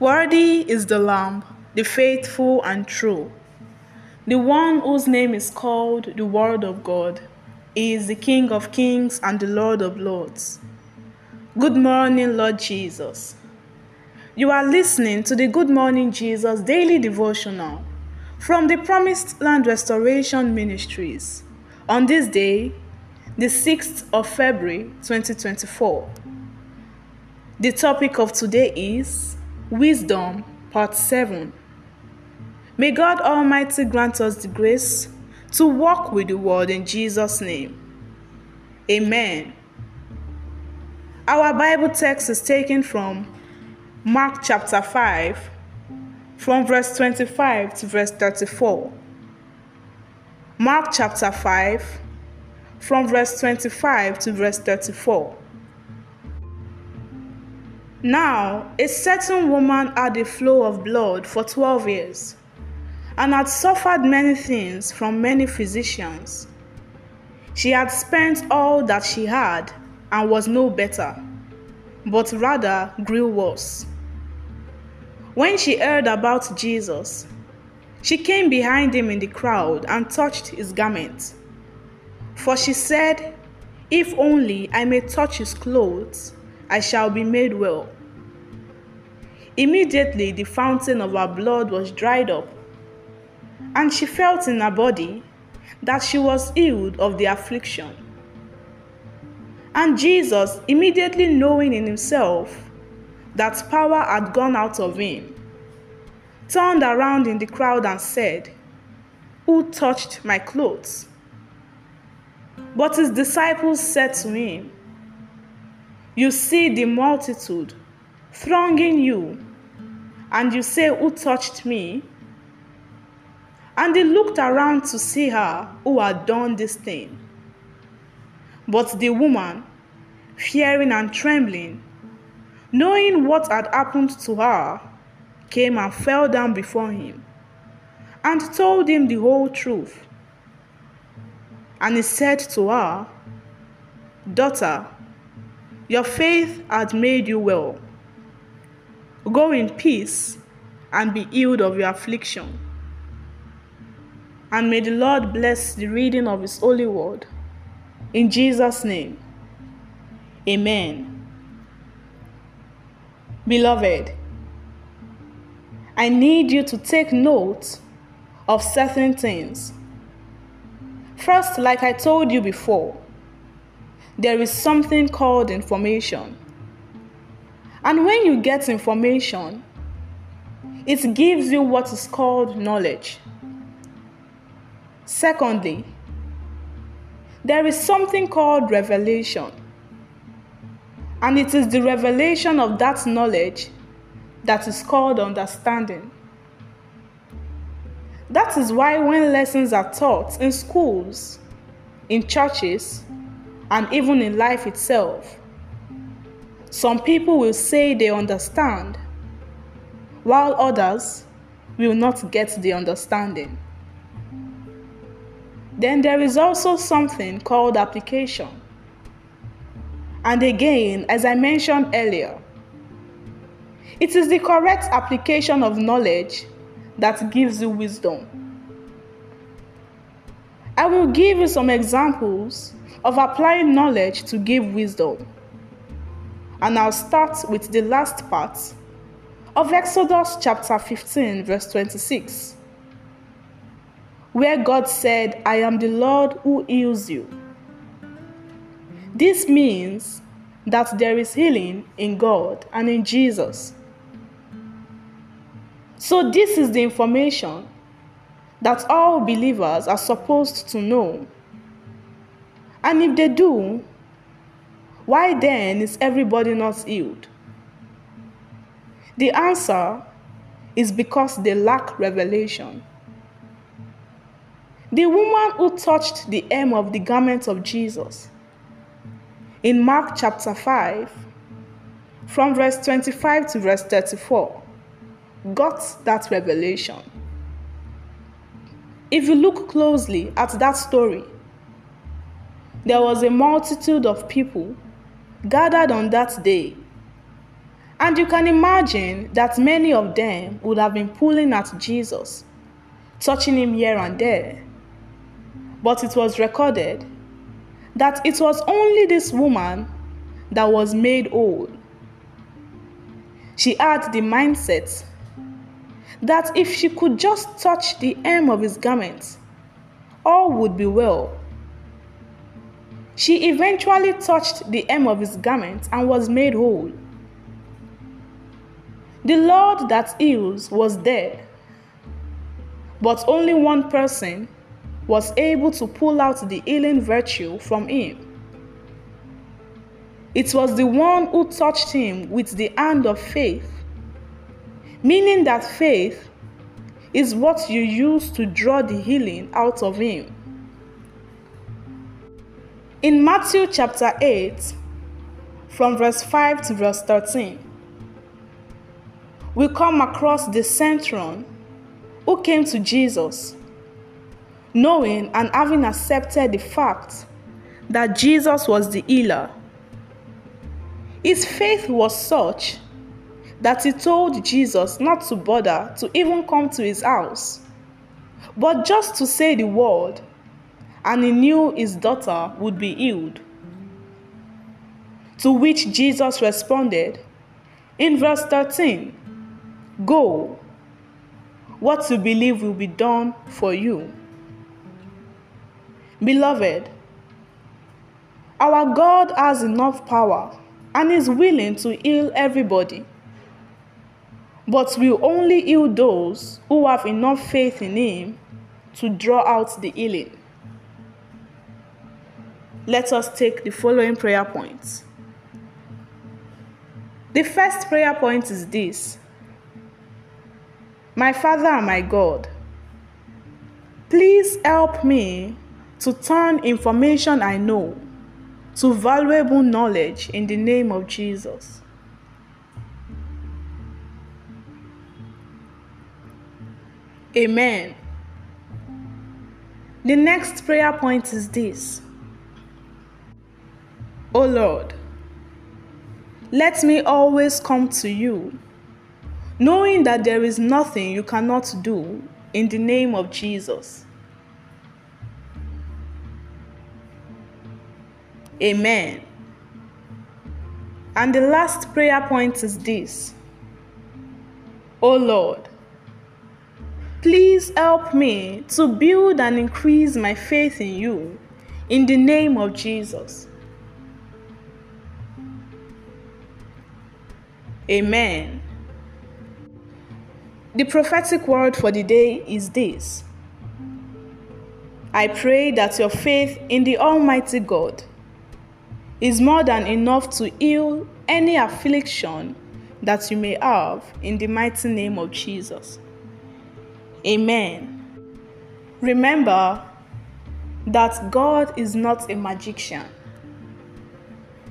Worthy is the Lamb, the faithful and true, the one whose name is called the Word of God. He is the King of kings and the Lord of lords. Good morning, Lord Jesus. You are listening to the Good Morning Jesus daily devotional from the Promised Land Restoration Ministries on this day, the 6th of February 2024. The topic of today is Wisdom, Part 7. May God Almighty grant us the grace to walk with the Word in Jesus' name. Amen. Our Bible text is taken from Mark chapter 5, from verse 25 to verse 34. Mark chapter 5, from verse 25 to verse 34. Now, a certain woman had a flow of blood for 12 years and had suffered many things from many physicians. She had spent all that she had and was no better, but rather grew worse. When she heard about Jesus, she came behind him in the crowd and touched his garment. For she said, If only I may touch his clothes, I shall be made well. Immediately the fountain of her blood was dried up, and she felt in her body that she was healed of the affliction. And Jesus, immediately knowing in himself that power had gone out of him, turned around in the crowd and said, Who touched my clothes? But his disciples said to him, You see the multitude thronging you, and you say, Who touched me? And they looked around to see her who had done this thing. But the woman, fearing and trembling, knowing what had happened to her, came and fell down before him and told him the whole truth. And he said to her, Daughter, your faith had made you well. Go in peace and be healed of your affliction. And may the Lord bless the reading of His holy word. In Jesus' name, Amen. Beloved, I need you to take note of certain things. First, like I told you before, there is something called information. And when you get information, it gives you what is called knowledge. Secondly, there is something called revelation. And it is the revelation of that knowledge that is called understanding. That is why, when lessons are taught in schools, in churches, and even in life itself, some people will say they understand, while others will not get the understanding. Then there is also something called application. And again, as I mentioned earlier, it is the correct application of knowledge that gives you wisdom. I will give you some examples of applying knowledge to give wisdom. And I'll start with the last part of Exodus chapter 15, verse 26, where God said, I am the Lord who heals you. This means that there is healing in God and in Jesus. So, this is the information that all believers are supposed to know. And if they do, why then is everybody not healed? The answer is because they lack revelation. The woman who touched the hem of the garment of Jesus in Mark chapter 5, from verse 25 to verse 34, got that revelation. If you look closely at that story, there was a multitude of people gathered on that day, And you can imagine that many of them would have been pulling at Jesus, touching him here and there. But it was recorded that it was only this woman that was made whole. She had the mindset that if she could just touch the hem of his garment, all would be well. She eventually touched the hem of his garment and was made whole. The Lord that heals was there, but only one person was able to pull out the healing virtue from him. It was the one who touched him with the hand of faith, meaning that faith is what you use to draw the healing out of him. In Matthew chapter 8, from verse 5 to verse 13, we come across the centurion who came to Jesus, knowing and having accepted the fact that Jesus was the healer. His faith was such that he told Jesus not to bother to even come to his house, but just to say the word and he knew his daughter would be healed. To which Jesus responded in verse 13 Go, what you believe will be done for you. Beloved, our God has enough power and is willing to heal everybody, but will only heal those who have enough faith in Him to draw out the healing let us take the following prayer points. The first prayer point is this My Father and my God, please help me to turn information I know to valuable knowledge in the name of Jesus. Amen. The next prayer point is this O Lord, let me always come to you, knowing that there is nothing you cannot do in the name of Jesus. Amen. And the last prayer point is this O Lord, please help me to build and increase my faith in you in the name of Jesus. Amen. The prophetic word for the day is this I pray that your faith in the Almighty God is more than enough to heal any affliction that you may have in the mighty name of Jesus. Amen. Remember that God is not a magician.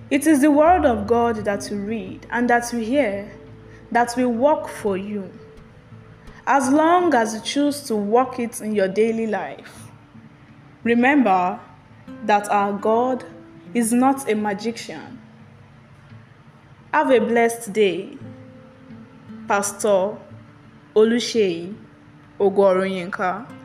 It is the word of God that you read and that you hear that will work for you. As long as you choose to work it in your daily life. Remember that our God is not a magician. Have a blessed day. Pastor Oluseyi Ogoroyinka.